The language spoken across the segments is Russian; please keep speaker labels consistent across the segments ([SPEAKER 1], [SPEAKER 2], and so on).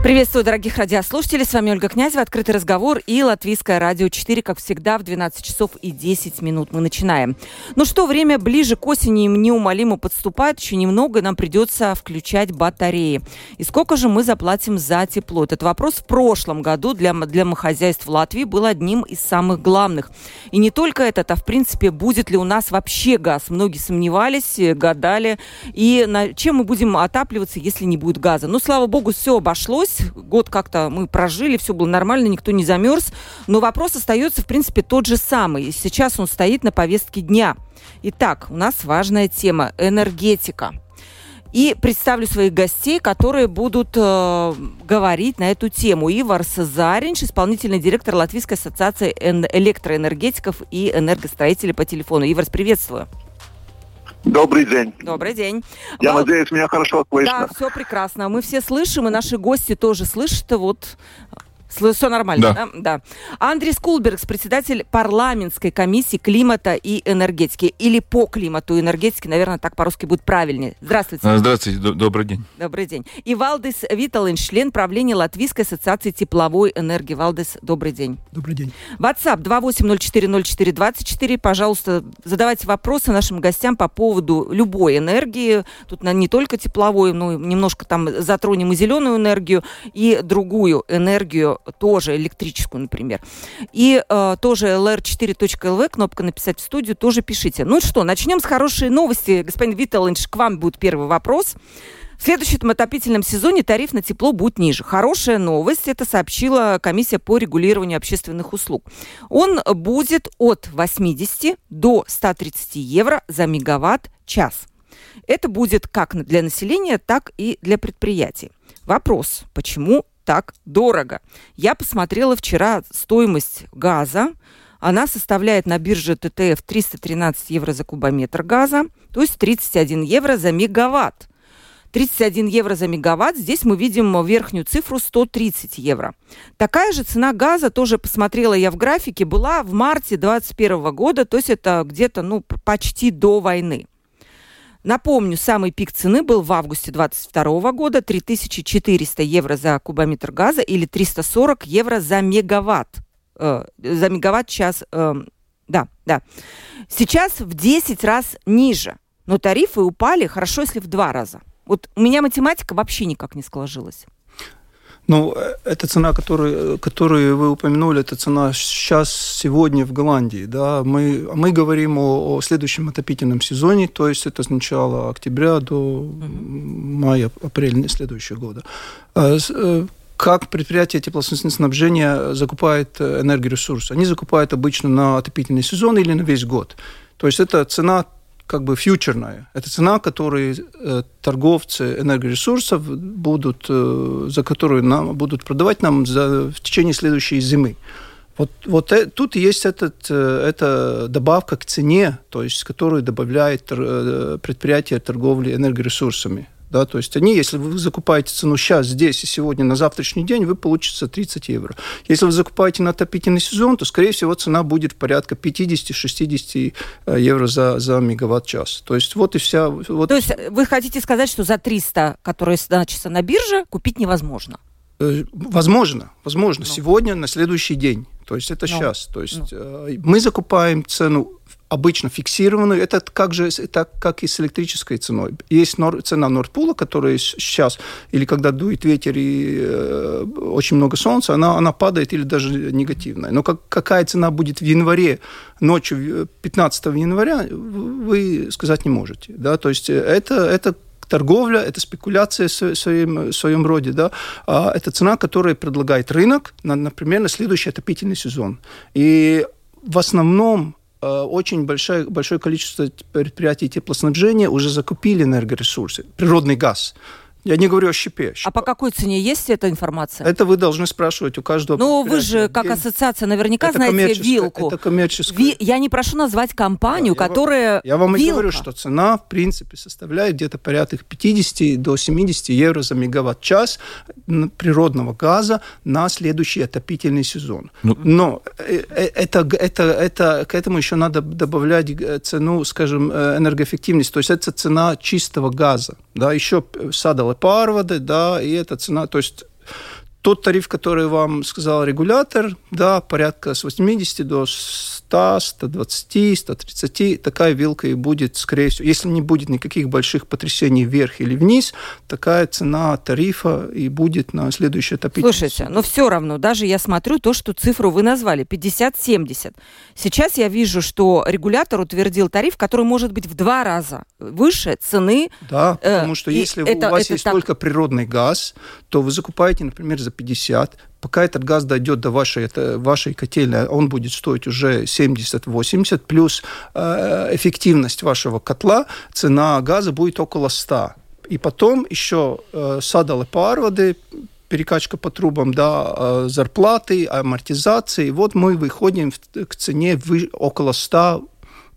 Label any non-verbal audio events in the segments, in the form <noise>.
[SPEAKER 1] Приветствую, дорогих радиослушателей. С вами Ольга Князева, «Открытый разговор» и Латвийское радио 4, как всегда, в 12 часов и 10 минут мы начинаем. Ну что, время ближе к осени неумолимо подступает. Еще немного, и нам придется включать батареи. И сколько же мы заплатим за тепло? Этот вопрос в прошлом году для, для хозяйств Латвии был одним из самых главных. И не только этот, а в принципе, будет ли у нас вообще газ. Многие сомневались, гадали. И на, чем мы будем отапливаться, если не будет газа? Ну, слава богу, все обошлось удалось. Год как-то мы прожили, все было нормально, никто не замерз. Но вопрос остается, в принципе, тот же самый. Сейчас он стоит на повестке дня. Итак, у нас важная тема – энергетика. И представлю своих гостей, которые будут э, говорить на эту тему. Ивар Сазаринч, исполнительный директор Латвийской ассоциации электроэнергетиков и энергостроителей по телефону. Ивар, приветствую.
[SPEAKER 2] Добрый день.
[SPEAKER 1] Добрый день.
[SPEAKER 2] Я Вал... надеюсь, меня хорошо слышно.
[SPEAKER 1] Да, все прекрасно. Мы все слышим, и наши гости тоже слышат. Вот все нормально, да? да? Да. Андрей Скулбергс, председатель парламентской комиссии климата и энергетики. Или по климату и энергетике, наверное, так по-русски будет правильнее. Здравствуйте.
[SPEAKER 3] А, здравствуйте, добрый день.
[SPEAKER 1] Добрый день. И Валдес Виталин, член правления Латвийской ассоциации тепловой энергии. Валдес, добрый день.
[SPEAKER 4] Добрый день.
[SPEAKER 1] WhatsApp 28040424. Пожалуйста, задавайте вопросы нашим гостям по поводу любой энергии. Тут не только тепловой, но немножко там затронем и зеленую энергию, и другую энергию тоже электрическую, например. И э, тоже lr4.lv, кнопка «Написать в студию», тоже пишите. Ну что, начнем с хорошей новости. Господин Виттелинш, к вам будет первый вопрос. В следующем отопительном сезоне тариф на тепло будет ниже. Хорошая новость, это сообщила комиссия по регулированию общественных услуг. Он будет от 80 до 130 евро за мегаватт-час. Это будет как для населения, так и для предприятий. Вопрос, почему так дорого. Я посмотрела вчера стоимость газа. Она составляет на бирже ТТФ 313 евро за кубометр газа, то есть 31 евро за мегаватт. 31 евро за мегаватт. Здесь мы видим верхнюю цифру 130 евро. Такая же цена газа, тоже посмотрела я в графике, была в марте 2021 года, то есть это где-то ну, почти до войны. Напомню, самый пик цены был в августе 2022 года 3400 евро за кубометр газа или 340 евро за мегаватт. Э, за мегаватт-час. Э, да, да. Сейчас в 10 раз ниже. Но тарифы упали, хорошо, если в два раза. Вот у меня математика вообще никак не сложилась.
[SPEAKER 4] Ну, э, эта цена, которую, которую вы упомянули, это цена сейчас, сегодня в Голландии. Да? Мы, мы говорим о, о следующем отопительном сезоне, то есть это с начала октября до мая-апреля следующего года. А э, как предприятие теплоснабжения закупает энергоресурсы? Они закупают обычно на отопительный сезон или на весь год. То есть это цена как бы фьючерная. Это цена, которую э, торговцы энергоресурсов будут, э, за которую нам будут продавать нам за, в течение следующей зимы. Вот, вот э, тут есть этот, э, эта добавка к цене, то есть, которую добавляет э, предприятие торговли энергоресурсами. Да, то есть они, если вы закупаете цену сейчас, здесь и сегодня на завтрашний день, вы получите 30 евро. Если вы закупаете на отопительный сезон, то, скорее всего, цена будет порядка 50-60 э, евро за, за мегаватт-час. То есть вот и вся... Вот...
[SPEAKER 1] То есть вы хотите сказать, что за 300, которые значатся на бирже, купить невозможно?
[SPEAKER 4] Э, возможно, возможно. Ну. Сегодня, на следующий день. То есть это ну. сейчас. То есть ну. мы закупаем цену обычно фиксированную. Это как же так, как и с электрической ценой. Есть нор, цена Нордпула, которая сейчас, или когда дует ветер и э, очень много солнца, она, она падает или даже негативная. Но как, какая цена будет в январе, ночью 15 января, вы сказать не можете. Да? То есть это, это торговля, это спекуляция в своем, в своем роде, да, а это цена, которую предлагает рынок, на, например, на следующий отопительный сезон. И в основном Э, очень большое, большое количество предприятий теплоснабжения уже закупили энергоресурсы, природный газ. Я не говорю о щепе.
[SPEAKER 1] А по какой цене есть эта информация?
[SPEAKER 4] Это вы должны спрашивать у каждого.
[SPEAKER 1] Ну, вы же, как ассоциация, наверняка
[SPEAKER 4] это
[SPEAKER 1] знаете вилку.
[SPEAKER 4] Это коммерческая.
[SPEAKER 1] Ви... Я не прошу назвать компанию, да, которая
[SPEAKER 4] Я вам, я вам
[SPEAKER 1] и
[SPEAKER 4] говорю, что цена, в принципе, составляет где-то порядка 50 до 70 евро за мегаватт-час природного газа на следующий отопительный сезон. Ну... Но э, э, это, это, это, к этому еще надо добавлять э, цену, скажем, энергоэффективность. То есть это цена чистого газа. Да, еще садовые парводы, да, и эта цена, то есть тот тариф, который вам сказал регулятор, да, порядка с 80 до 100, 120, 130, такая вилка и будет, скорее всего, если не будет никаких больших потрясений вверх или вниз, такая цена тарифа и будет на следующий отопительный
[SPEAKER 1] Слушайте, но все равно, даже я смотрю то, что цифру вы назвали, 50-70. Сейчас я вижу, что регулятор утвердил тариф, который может быть в два раза выше цены.
[SPEAKER 4] Да, э, потому что если это, у вас это есть так... только природный газ, то вы закупаете, например, за 50, пока этот газ дойдет до вашей, это, вашей котельной, он будет стоить уже 70-80, плюс э, эффективность вашего котла, цена газа будет около 100. И потом еще э, садалы парводы, перекачка по трубам, да, э, зарплаты, амортизации. Вот мы выходим к цене около 100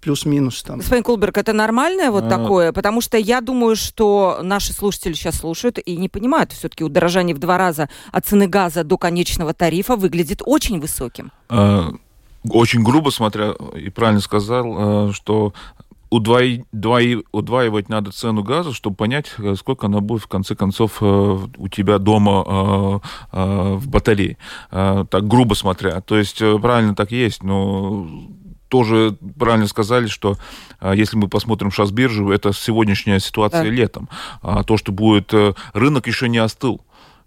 [SPEAKER 4] плюс-минус там.
[SPEAKER 1] Господин Кулберг, это нормальное вот а... такое? Потому что я думаю, что наши слушатели сейчас слушают и не понимают, все-таки удорожание в два раза от цены газа до конечного тарифа выглядит очень высоким.
[SPEAKER 3] А, очень грубо смотря, и правильно сказал, а, что удвои, удвои, удваивать надо цену газа, чтобы понять, сколько она будет в конце концов э, у тебя дома э, э, в батарее. Так грубо смотря. То есть правильно так есть, но тоже правильно сказали, что а, если мы посмотрим сейчас биржу, это сегодняшняя ситуация да. летом. А то, что будет э, рынок еще не остыл.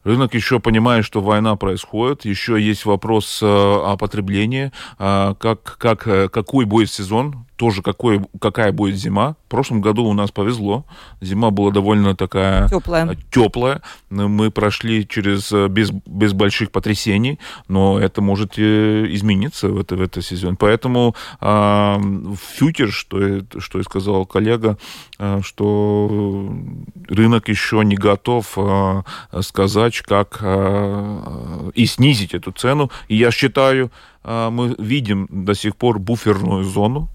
[SPEAKER 3] Рынок еще понимает, что война происходит, еще есть вопрос э, о потреблении, а, как, как, э, какой будет сезон, тоже какой, какая будет зима. В прошлом году у нас повезло. Зима была довольно такая теплая. теплая. Мы прошли через э, без, без больших потрясений, но это может измениться в, это, в этот сезон. Поэтому э, фьютер, что, что и сказал коллега, э, что рынок еще не готов э, сказать, как э, и снизить эту цену. И я считаю, э, мы видим до сих пор буферную зону,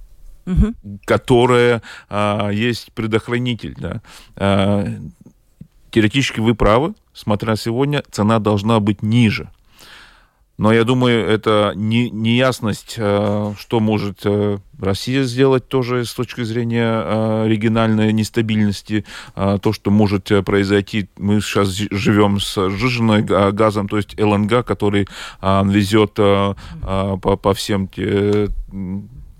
[SPEAKER 3] угу. которая а, есть предохранитель. Да. А, теоретически вы правы, смотря сегодня, цена должна быть ниже. Но я думаю, это не, неясность, а, что может а, Россия сделать тоже с точки зрения а, региональной нестабильности, то, что может произойти. Мы сейчас живем с сжиженным газом, то есть ЛНГ, который везет по, по всем те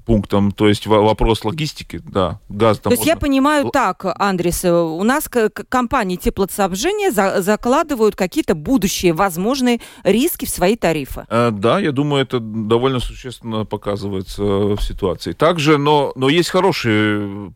[SPEAKER 3] пунктам, то есть вопрос логистики, да, газ
[SPEAKER 1] То есть можно... я понимаю так, Андрес, у нас компании теплоснабжения за закладывают какие-то будущие возможные риски в свои тарифы.
[SPEAKER 3] Э, да, я думаю, это довольно существенно показывается в ситуации. Также, но, но есть хорошие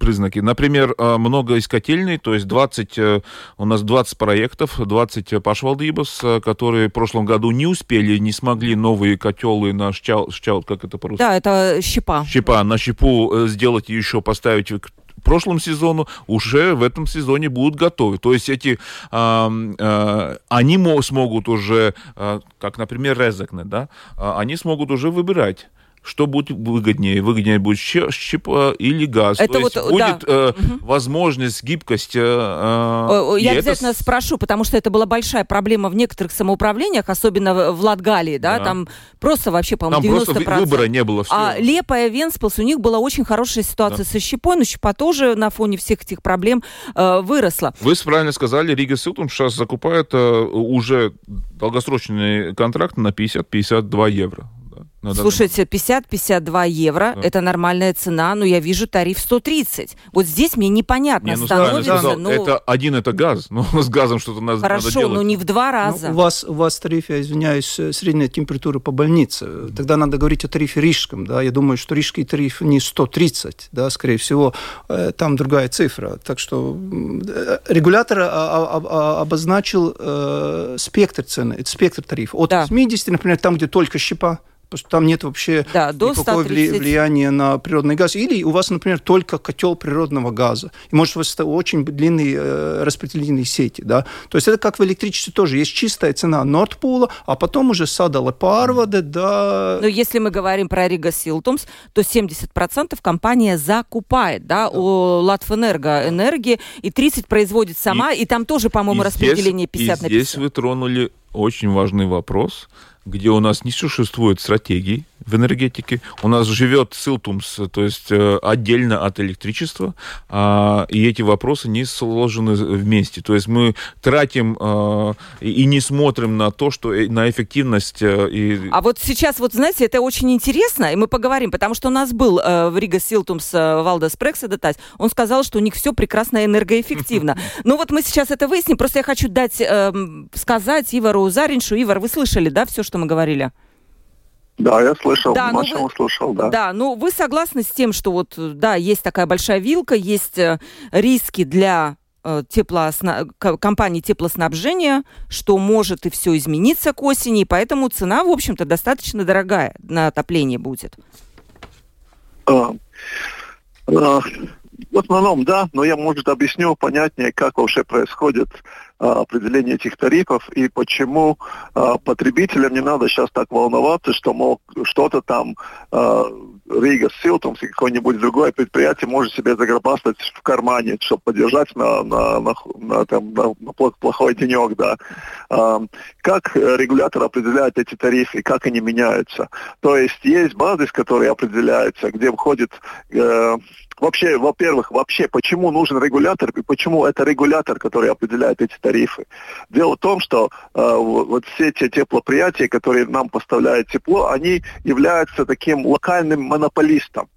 [SPEAKER 3] признаки. Например, э, много из котельной, то есть 20, э, у нас 20 проектов, 20 пашвалдибас, которые в прошлом году не успели, не смогли новые котелы на щал, щал как это по-русски?
[SPEAKER 1] Да, это щепа.
[SPEAKER 3] Щепа. На щепу э, сделать еще, поставить к прошлому сезону, уже в этом сезоне будут готовы. То есть эти, э, э, они смогут уже, э, как, например, Резекне, да, э, они смогут уже выбирать что будет выгоднее? Выгоднее будет щепа или газ.
[SPEAKER 1] Это
[SPEAKER 3] То
[SPEAKER 1] вот,
[SPEAKER 3] есть будет да. э, угу. возможность, гибкость. Э,
[SPEAKER 1] э Я обязательно это... спрошу, потому что это была большая проблема в некоторых самоуправлениях, особенно в Латгалии, да, да. там просто вообще, по-моему, 90%.
[SPEAKER 3] Там просто выбора не было. Все.
[SPEAKER 1] А Лепая, Венспилс, у них была очень хорошая ситуация да. со щепой, но щепа тоже на фоне всех этих проблем э, выросла.
[SPEAKER 3] Вы правильно сказали, Рига Силтум сейчас закупает э, уже долгосрочный контракт на 50-52 евро.
[SPEAKER 1] На Слушайте, 50-52 евро да. это нормальная цена, но я вижу тариф 130. Вот здесь мне непонятно не, ну, становится. Сказал,
[SPEAKER 3] ну... Это один это газ, но <laughs> с газом что-то надо,
[SPEAKER 1] Хорошо,
[SPEAKER 3] надо делать.
[SPEAKER 1] но не в два раза.
[SPEAKER 4] Ну, у вас у вас тариф, я извиняюсь, э, средняя температура по больнице. Тогда надо говорить о тарифе рижском, да. Я думаю, что рижский тариф не 130, да, скорее всего, э, там другая цифра. Так что э, регулятор обозначил спектр цены, спектр тарифа от да. 80, например, там, где только щепа потому что там нет вообще
[SPEAKER 1] да, до
[SPEAKER 4] никакого
[SPEAKER 1] 130...
[SPEAKER 4] влияния на природный газ. Или у вас, например, только котел природного газа. И может у вас очень длинные э, распределительные сети. Да? То есть это как в электричестве тоже. Есть чистая цена Нордпула, а потом уже Садала Парваде, да.
[SPEAKER 1] Но если мы говорим про Рига Силтумс, то 70% компания закупает да, да. у Латвэнерго энергии, и 30 производит сама, и, и там тоже, по-моему, распределение 50
[SPEAKER 3] и
[SPEAKER 1] на
[SPEAKER 3] 50. Здесь вы тронули очень важный вопрос, где у нас не существует стратегий, в энергетике. У нас живет Силтумс, то есть э, отдельно от электричества, а, и эти вопросы не сложены вместе. То есть мы тратим а, и не смотрим на то, что э, на эффективность. Э, и...
[SPEAKER 1] А вот сейчас, вот знаете, это очень интересно, и мы поговорим, потому что у нас был в Рига Силтумс Валдес Прексидетась, он сказал, что у них все прекрасно энергоэффективно. <laughs> Ну вот мы сейчас это выясним, просто я хочу дать эм, сказать Ивару Зариншу. Ивар, вы слышали, да, все, что мы говорили?
[SPEAKER 2] Да, я слышал, да, ну вы, слушал, да.
[SPEAKER 1] Да, ну вы согласны с тем, что вот, да, есть такая большая вилка, есть э, риски для э, теплосна... компании теплоснабжения, что может и все измениться к осени, и поэтому цена, в общем-то, достаточно дорогая на отопление будет.
[SPEAKER 2] А, а, в основном, да, но я, может, объясню понятнее, как вообще происходит а, определение этих тарифов и почему а, потребителям не надо сейчас так волноваться, что, мол, что-то там а, Рига Силтумс и какое-нибудь другое предприятие может себе загробастать в кармане, чтобы поддержать на, на, на, на, там, на, на плохой денек, да. Как регулятор определяет эти тарифы, как они меняются? То есть есть базис, который определяется, где входит э, вообще, во-первых, вообще, почему нужен регулятор и почему это регулятор, который определяет эти тарифы. Дело в том, что э, вот все те теплоприятия, которые нам поставляют тепло, они являются таким локальным монополистом.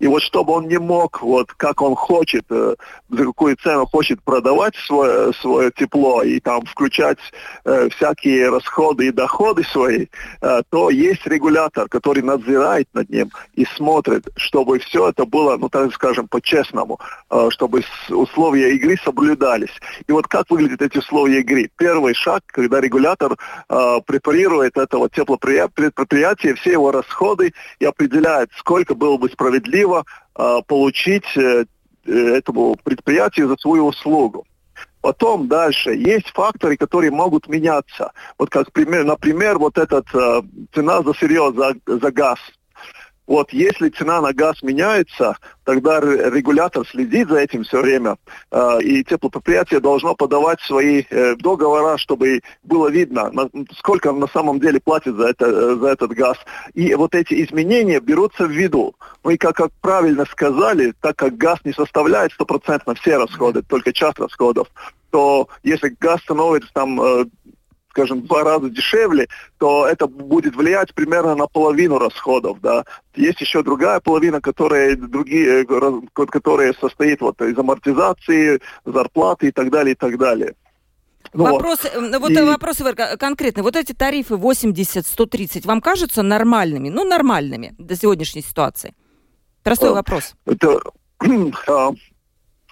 [SPEAKER 2] И вот чтобы он не мог, вот как он хочет, э, за какую цену хочет продавать свое, свое тепло и там включать э, всякие расходы и доходы свои, э, то есть регулятор, который надзирает над ним и смотрит, чтобы все это было, ну так скажем, по-честному, э, чтобы условия игры соблюдались. И вот как выглядят эти условия игры? Первый шаг, когда регулятор э, препарирует этого теплопредприятия, все его расходы и определяет, сколько было бы справедливо справедливо э, получить э, э, этому предприятию за свою услугу. Потом дальше есть факторы, которые могут меняться. Вот как пример, например, вот этот э, цена за сырье, за, за газ. Вот если цена на газ меняется, тогда регулятор следит за этим все время, э, и теплопредприятие должно подавать свои э, договора, чтобы было видно, сколько на самом деле платит за, это, э, за этот газ. И вот эти изменения берутся в виду. Ну и как, как правильно сказали, так как газ не составляет стопроцентно все расходы, только часть расходов, то если газ становится там скажем, два раза дешевле, то это будет влиять примерно на половину расходов, да. Есть еще другая половина, которая, другие, э, которая состоит вот из амортизации, зарплаты и так далее, и так далее.
[SPEAKER 1] Ну, вопрос, э, вот и... вопрос конкретный. Вот эти тарифы 80-130 вам кажутся нормальными? Ну, нормальными до сегодняшней ситуации. Простой а, вопрос.
[SPEAKER 2] Это, <clears throat> а,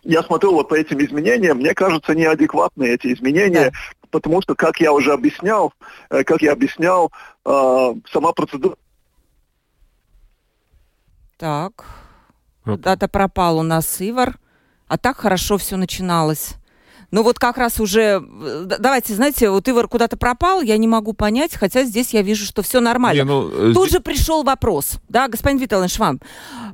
[SPEAKER 2] я смотрю вот по этим изменениям, мне кажутся неадекватные эти изменения, да потому что, как я уже объяснял, э, как я объяснял, э, сама процедура...
[SPEAKER 1] Так, куда-то пропал у нас Ивар, а так хорошо все начиналось. Ну вот как раз уже, э, давайте, знаете, вот Ивар куда-то пропал, я не могу понять, хотя здесь я вижу, что все нормально. Не, ну, Тут здесь... же пришел вопрос, да, господин Виталович, вам.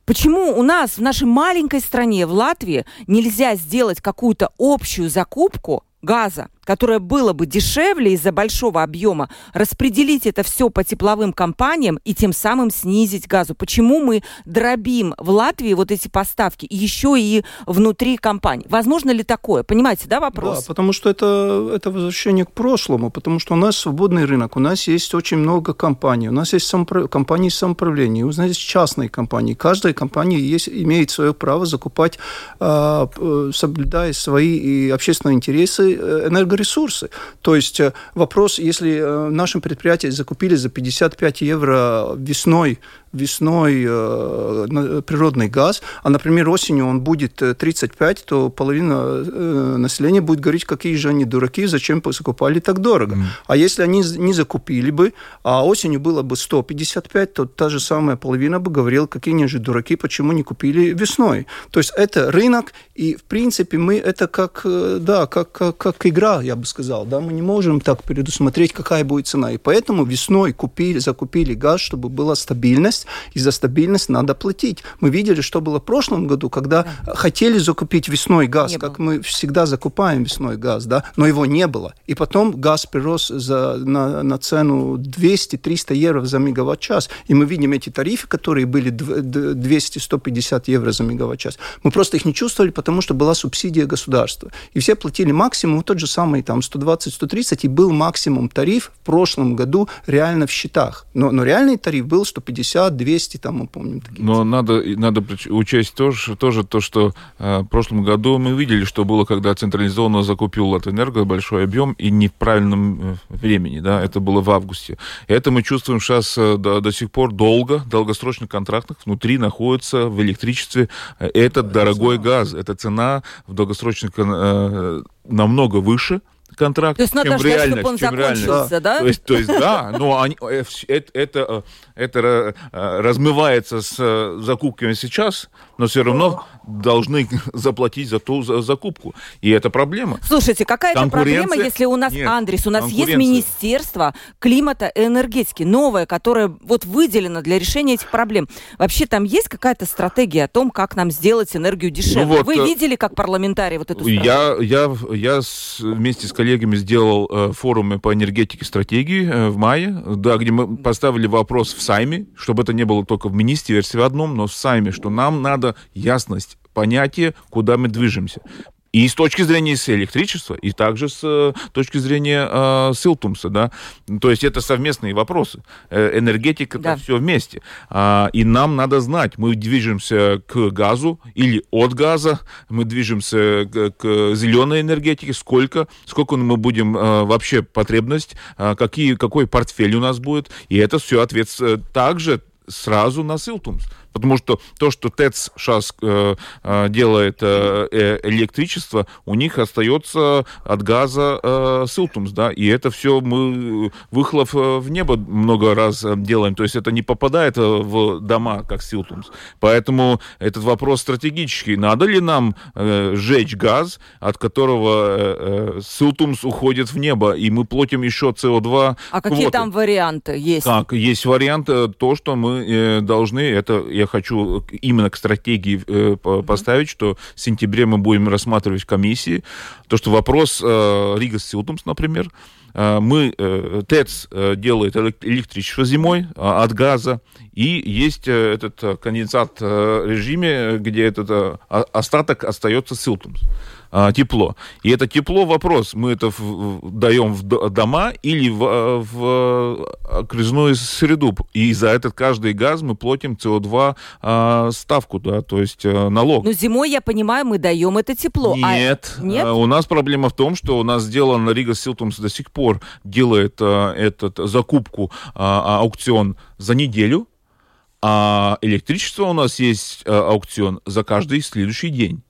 [SPEAKER 1] Почему у нас в нашей маленькой стране, в Латвии, нельзя сделать какую-то общую закупку газа, которое было бы дешевле из-за большого объема, распределить это все по тепловым компаниям и тем самым снизить газу. Почему мы дробим в Латвии вот эти поставки еще и внутри компаний? Возможно ли такое? Понимаете, да, вопрос?
[SPEAKER 4] Да, потому что это, это возвращение к прошлому, потому что у нас свободный рынок, у нас есть очень много компаний, у нас есть самоуправ... компании самоуправления, у нас есть частные компании. Каждая компания есть, имеет свое право закупать, а, соблюдая свои общественные интересы, э, энерго энергоресурсы. То есть э, вопрос, если э, нашим предприятиям закупили за 55 евро весной весной э, природный газ, а, например, осенью он будет 35, то половина населения будет говорить, какие же они дураки, зачем закупали так дорого. Mm. А если они не закупили бы, а осенью было бы 155, то та же самая половина бы говорила, какие они же дураки, почему не купили весной. То есть это рынок, и в принципе мы это как, да, как, как, как игра, я бы сказал, да, мы не можем так предусмотреть, какая будет цена. И поэтому весной купили, закупили газ, чтобы была стабильность, и за стабильность надо платить. Мы видели, что было в прошлом году, когда да. хотели закупить весной газ, не как было. мы всегда закупаем весной газ, да, но его не было. И потом газ прирос за, на, на цену 200-300 евро за мегаватт-час. И мы видим эти тарифы, которые были 200-150 евро за мегаватт-час. Мы просто их не чувствовали, потому что была субсидия государства. И все платили максимум, тот же самый там 120-130, и был максимум тариф в прошлом году реально в счетах. Но, но реальный тариф был 150, 200, там мы помним.
[SPEAKER 3] Такие но надо, надо учесть тоже, тоже то, что э, в прошлом году мы видели, что было, когда централизованно закупил Латэнерго большой объем и не в правильном э, времени, да, это было в августе. Это мы чувствуем сейчас э, до, до сих пор долго, долгосрочных контрактах внутри находится в электричестве этот дорогой газ, это цена в долгосрочных э, намного выше, контракт,
[SPEAKER 1] то есть надо
[SPEAKER 3] чем
[SPEAKER 1] ждать,
[SPEAKER 3] реально,
[SPEAKER 1] чтобы он
[SPEAKER 3] чем
[SPEAKER 1] закончился, да?
[SPEAKER 3] То есть, то есть да, но они, это, это, это размывается с закупками сейчас, но все равно должны <laughs> заплатить за ту за закупку. И это проблема.
[SPEAKER 1] Слушайте, какая-то проблема, если у нас, Нет, Андрес, у нас есть Министерство климата и энергетики, новое, которое вот выделено для решения этих проблем. Вообще там есть какая-то стратегия о том, как нам сделать энергию дешевле? Ну вот, Вы э, видели, как парламентарий вот эту стратегию?
[SPEAKER 3] Я, я, я с, вместе с коллегами сделал э, форумы по энергетике стратегии э, в мае, да, где мы поставили вопрос в Сайме, чтобы это не было только в министерстве одном, но в Сайме, что нам надо ясность понятие, куда мы движемся. И с точки зрения с электричества, и также с э, точки зрения э, Силтумса, да. То есть это совместные вопросы. Э, энергетика, да. это все вместе. А, и нам надо знать, мы движемся к газу или от газа, мы движемся к, к зеленой энергетике, сколько, сколько мы будем э, вообще потребность, э, какие, какой портфель у нас будет. И это все ответственно также сразу на Силтумс. Потому что то, что ТЭЦ сейчас э, э, делает э, электричество, у них остается от газа э, Силтумс, да, и это все мы выхлоп в небо много раз делаем, то есть это не попадает в дома, как Силтумс. Поэтому этот вопрос стратегический. Надо ли нам э, сжечь газ, от которого э, Силтумс уходит в небо, и мы платим еще СО2
[SPEAKER 1] А какие там варианты есть?
[SPEAKER 3] Так, есть вариант, то, что мы э, должны, это, я хочу именно к стратегии э, поставить, что в сентябре мы будем рассматривать в комиссии. То, что вопрос э, Рига Силтумс, например, э, мы, э, ТЭЦ э, делает электричество зимой а, от газа, и есть этот конденсат режиме, где этот остаток остается Силтумс а, тепло. И это тепло вопрос, мы это в, даем в дома или в, а, в окружную среду. И за этот каждый газ мы платим СО2 а, ставку, да, то есть а, налог.
[SPEAKER 1] Но зимой, я понимаю, мы даем это тепло.
[SPEAKER 3] Нет, а... Нет? у нас проблема в том, что у нас сделано Рига Силтумс до сих пор делает а, этот закупку, а, аукцион за неделю, а электричество у нас есть а, аукцион за каждый следующий день.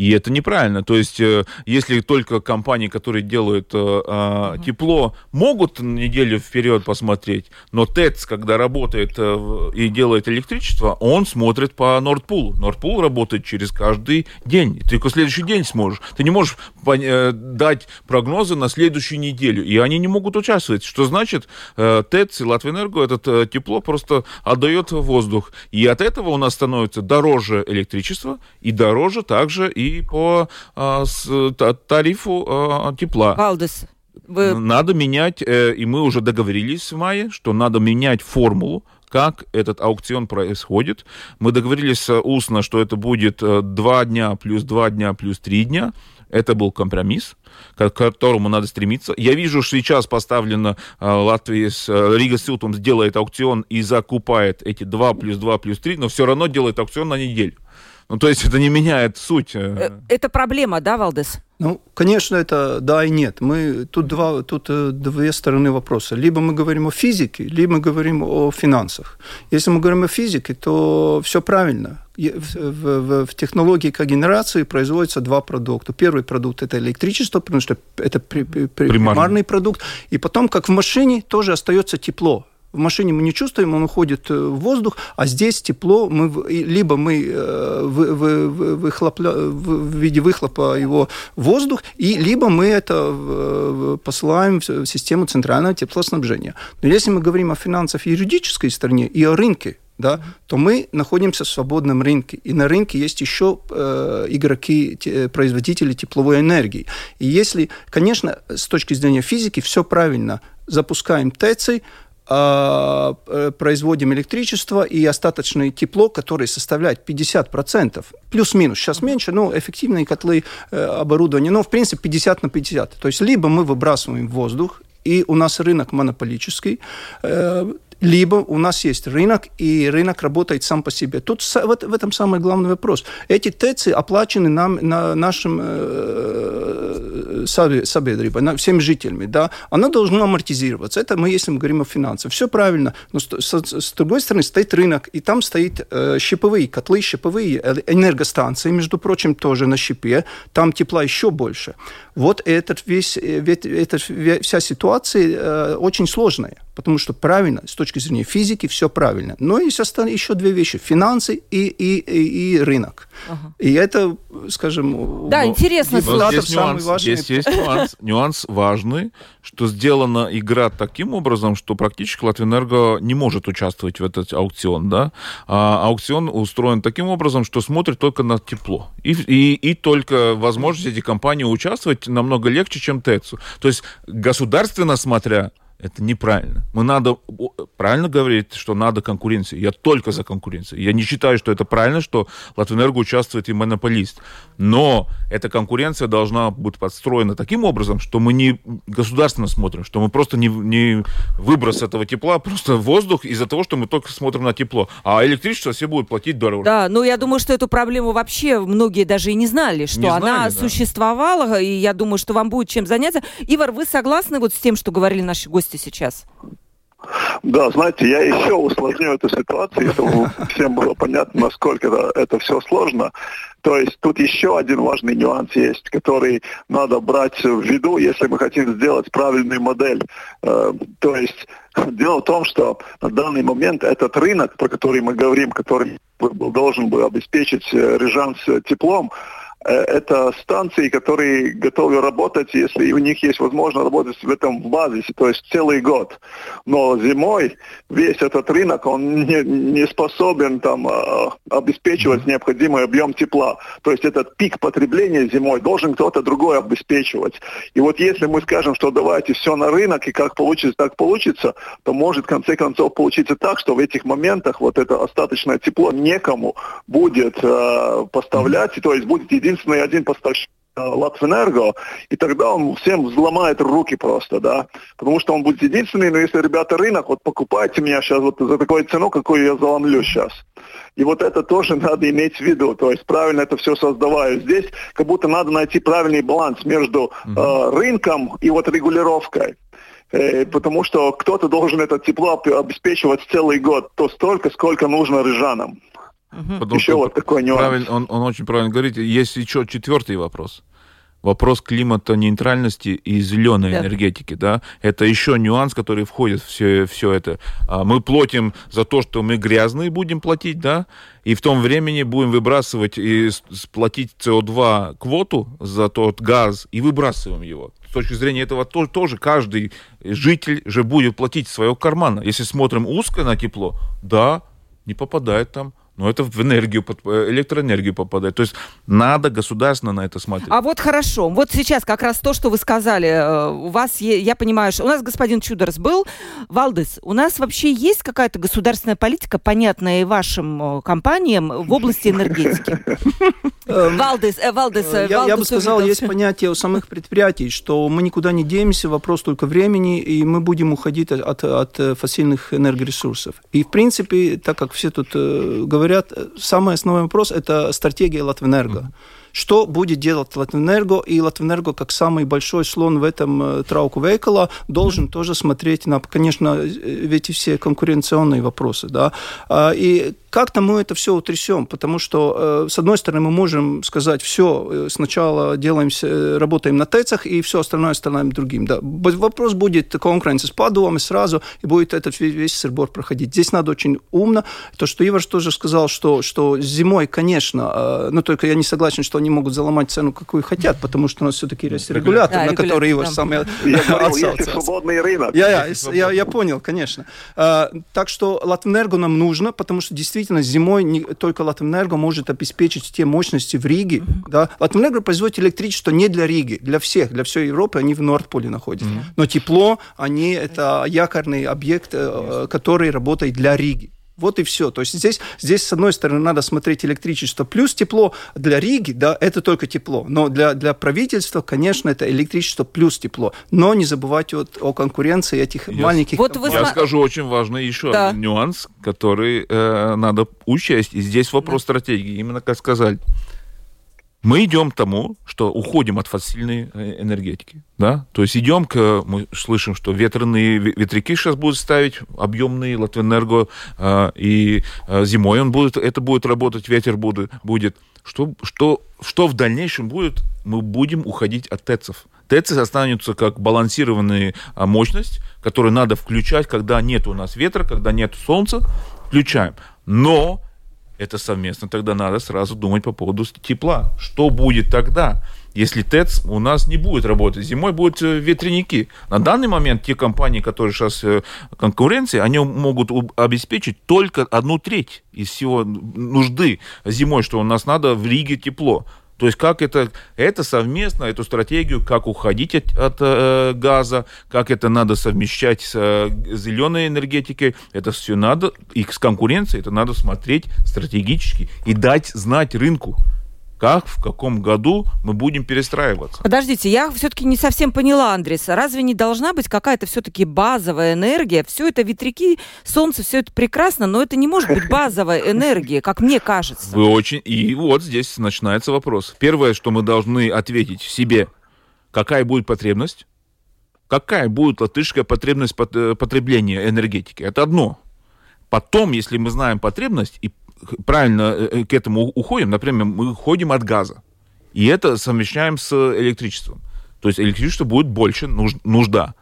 [SPEAKER 3] И это неправильно. То есть, э, если только компании, которые делают uh-huh. тепло, могут неделю вперед посмотреть, но ТЭЦ, когда работает э, и делает электричество, он смотрит по Нордпулу. Нордпул работает через каждый день. Ты только следующий день сможешь. Ты не можешь дать прогнозы на следующую неделю. И они не могут участвовать. Что значит, ТЭЦ и Латвэнерго этот тепло просто отдает воздух. И от этого у нас становится дороже электричество и дороже также и по а, с, тарифу а, тепла.
[SPEAKER 1] Валдес,
[SPEAKER 3] вы... Надо менять, э, и мы уже договорились в мае, что надо менять формулу, как этот аукцион происходит. Мы договорились устно, что это будет э, два дня плюс два дня плюс три дня. Это был компромисс, к которому надо стремиться. Я вижу, что сейчас поставлено э, Латвия с э, Рига Силтум сделает аукцион и закупает эти 2 плюс 2 плюс 3, но все равно делает аукцион на неделю. Ну, то есть это не меняет суть. Э.
[SPEAKER 1] Э, это проблема, да, Валдес?
[SPEAKER 4] Ну, конечно, это да и нет. Мы, тут, два, тут э, две стороны вопроса. Либо мы говорим о физике, либо мы говорим о финансах. Если мы говорим о физике, то все правильно. В, в, в технологии когенерации производятся два продукта. Первый продукт – это электричество, потому что это при, при, примарный. примарный продукт. И потом, как в машине, тоже остается тепло в машине мы не чувствуем, он уходит э, в воздух, а здесь тепло, мы, либо мы э, в, в, выхлопля, в виде выхлопа его в воздух, и либо мы это посылаем в систему центрального теплоснабжения. Но если мы говорим о финансах юридической стороне и о рынке, да, то мы находимся в свободном рынке. И на рынке есть еще э, игроки, те, производители тепловой энергии. И если, конечно, с точки зрения физики все правильно, запускаем ТЭЦи, э, производим электричество и остаточное тепло, которое составляет 50%, плюс-минус, сейчас меньше, но эффективные котлы э, оборудования, но в принципе 50 на 50. То есть либо мы выбрасываем в воздух, и у нас рынок монополический, э, либо у нас есть рынок, и рынок работает сам по себе. Тут вот в этом самый главный вопрос. Эти ТЭЦи оплачены нам, на нашим э, собедребой, всеми жителями. Да? Оно должно амортизироваться. Это мы, если мы говорим о финансах. Все правильно. Но с, с, с другой стороны стоит рынок, и там стоит э, щиповые котлы, щиповые энергостанции, между прочим, тоже на щипе. Там тепла еще больше. Вот этот весь, э, эта вся ситуация э, очень сложная, потому что правильно, с точки зрения физики, все правильно. Но есть остальные еще две вещи – финансы и, и, и, и рынок. Ага. И это, скажем...
[SPEAKER 1] Да, интересно.
[SPEAKER 3] Вот здесь нюанс, важный... есть, есть нюанс, нюанс важный, что сделана игра таким образом, что практически Латвэнерго не может участвовать в этот аукцион. Да? А аукцион устроен таким образом, что смотрит только на тепло. И, и, и только возможность эти компании участвовать намного легче, чем ТЭЦу. То есть государственно смотря, это неправильно. Мы надо правильно говорить, что надо конкуренцию. Я только за конкуренцию. Я не считаю, что это правильно, что Латвэнерго участвует и монополист. Но эта конкуренция должна быть подстроена таким образом, что мы не государственно смотрим, что мы просто не, не выброс этого тепла, просто воздух из-за того, что мы только смотрим на тепло. А электричество все будут платить дороже.
[SPEAKER 1] Да, ну я думаю, что эту проблему вообще многие даже и не знали, что не знали, она да. существовала, и я думаю, что вам будет чем заняться. Ивар, вы согласны вот с тем, что говорили наши гости новости сейчас?
[SPEAKER 2] Да, знаете, я еще усложню эту ситуацию, чтобы всем было понятно, насколько это, это все сложно. То есть тут еще один важный нюанс есть, который надо брать в виду, если мы хотим сделать правильную модель. Э, то есть дело в том, что на данный момент этот рынок, про который мы говорим, который должен бы обеспечить э, рижан с теплом, это станции, которые готовы работать, если у них есть возможность работать в этом базисе, то есть целый год. Но зимой весь этот рынок, он не, не способен там э, обеспечивать необходимый объем тепла. То есть этот пик потребления зимой должен кто-то другой обеспечивать. И вот если мы скажем, что давайте все на рынок, и как получится, так получится, то может в конце концов получиться так, что в этих моментах вот это остаточное тепло некому будет э, поставлять, то есть будет единственное единственный один поставщик э, Латвэнерго, и тогда он всем взломает руки просто, да, потому что он будет единственный, но если, ребята, рынок, вот покупайте меня сейчас вот за такую цену, какую я заломлю сейчас. И вот это тоже <laughs> надо иметь в виду, то есть правильно это все создаваю. Здесь как будто надо найти правильный баланс между э, рынком и вот регулировкой э, потому что кто-то должен это тепло обеспечивать целый год, то столько, сколько нужно рыжанам.
[SPEAKER 3] Угу. Еще вот такой нюанс. Правильно, он, он очень правильно говорит. Есть еще четвертый вопрос. Вопрос климата нейтральности и зеленой да. энергетики, да, это еще нюанс, который входит в все, все это. А, мы платим за то, что мы грязные будем платить, да, и в том времени будем выбрасывать и платить СО2 квоту за тот газ и выбрасываем его. С точки зрения этого тоже, тоже каждый житель же будет платить своего кармана. Если смотрим узко на тепло, да, не попадает там но это в энергию, э, электроэнергию попадает. То есть надо государственно на это смотреть.
[SPEAKER 1] А вот хорошо. Вот сейчас как раз то, что вы сказали. Э, у вас, я понимаю, что у нас господин Чудерс был. Валдес, у нас вообще есть какая-то государственная политика, понятная и вашим э, компаниям в области энергетики?
[SPEAKER 4] Валдес, Валдес, Я бы сказал, есть понятие у самых предприятий, что мы никуда не денемся, вопрос только времени, и мы будем уходить от, от фасильных энергоресурсов. И, в принципе, так как все тут говорят, говорят, самый основной вопрос – это стратегия Латвэнерго. Что будет делать Латвэнерго? И Латвэнерго, как самый большой слон в этом э, трауку вейкала, должен тоже смотреть на, конечно, эти все конкуренционные вопросы. Да? А, и как-то мы это все утрясем, потому что, э, с одной стороны, мы можем сказать, все, э, сначала делаемся, работаем на ТЭЦах, и все остальное оставляем другим. Да. Вопрос будет конкуренции с падуами сразу, и будет этот весь сырбор проходить. Здесь надо очень умно. То, что Ивар тоже сказал, что, что зимой, конечно, но только я не согласен, что они могут заломать цену, какую хотят, потому что у нас все-таки есть регулятор, да, на который его да. сам <laughs>
[SPEAKER 2] свободный рынок.
[SPEAKER 4] Я, я, я, я понял, конечно. Так что Латвэнерго нам нужно, потому что действительно зимой не только Латвэнерго может обеспечить те мощности в Риге. Mm-hmm. Да? Латвэнерго производит электричество не для Риги, для всех, для всей Европы, они в Нордполе находятся. Mm-hmm. Но тепло, они это якорный объект, э, который работает для Риги. Вот и все. То есть здесь, здесь, с одной стороны, надо смотреть электричество плюс тепло. Для Риги, да, это только тепло. Но для, для правительства, конечно, это электричество плюс тепло. Но не забывать вот о конкуренции этих я, маленьких...
[SPEAKER 3] Вот вы я скажу очень важный еще да. нюанс, который э, надо учесть. И здесь вопрос да. стратегии. Именно как сказать мы идем к тому, что уходим от фасильной э, энергетики. Да? То есть идем к... Мы слышим, что ветряные ветряки сейчас будут ставить, объемные, Латвэнерго, э, и э, зимой он будет, это будет работать, ветер будет. будет. Что, что, что в дальнейшем будет? Мы будем уходить от ТЭЦов. ТЭЦы останутся как балансированная а, мощность, которую надо включать, когда нет у нас ветра, когда нет солнца, включаем. Но это совместно, тогда надо сразу думать по поводу тепла. Что будет тогда, если ТЭЦ у нас не будет работать? Зимой будут э, ветряники. На данный момент те компании, которые сейчас э, конкуренции, они могут обеспечить только одну треть из всего нужды зимой, что у нас надо в Риге тепло. То есть как это, это совместно, эту стратегию, как уходить от, от э, газа, как это надо совмещать с э, зеленой энергетикой, это все надо, и с конкуренцией это надо смотреть стратегически и дать знать рынку как, в каком году мы будем перестраиваться.
[SPEAKER 1] Подождите, я все-таки не совсем поняла, Андрес. Разве не должна быть какая-то все-таки базовая энергия? Все это ветряки, солнце, все это прекрасно, но это не может быть базовая энергия, как мне кажется.
[SPEAKER 3] Вы очень... И вот здесь начинается вопрос. Первое, что мы должны ответить себе, какая будет потребность, какая будет латышская потребность э, потребления энергетики. Это одно. Потом, если мы знаем потребность и правильно э, э, к этому уходим, например, мы уходим от газа, и это совмещаем с электричеством. То есть электричество будет больше нужда.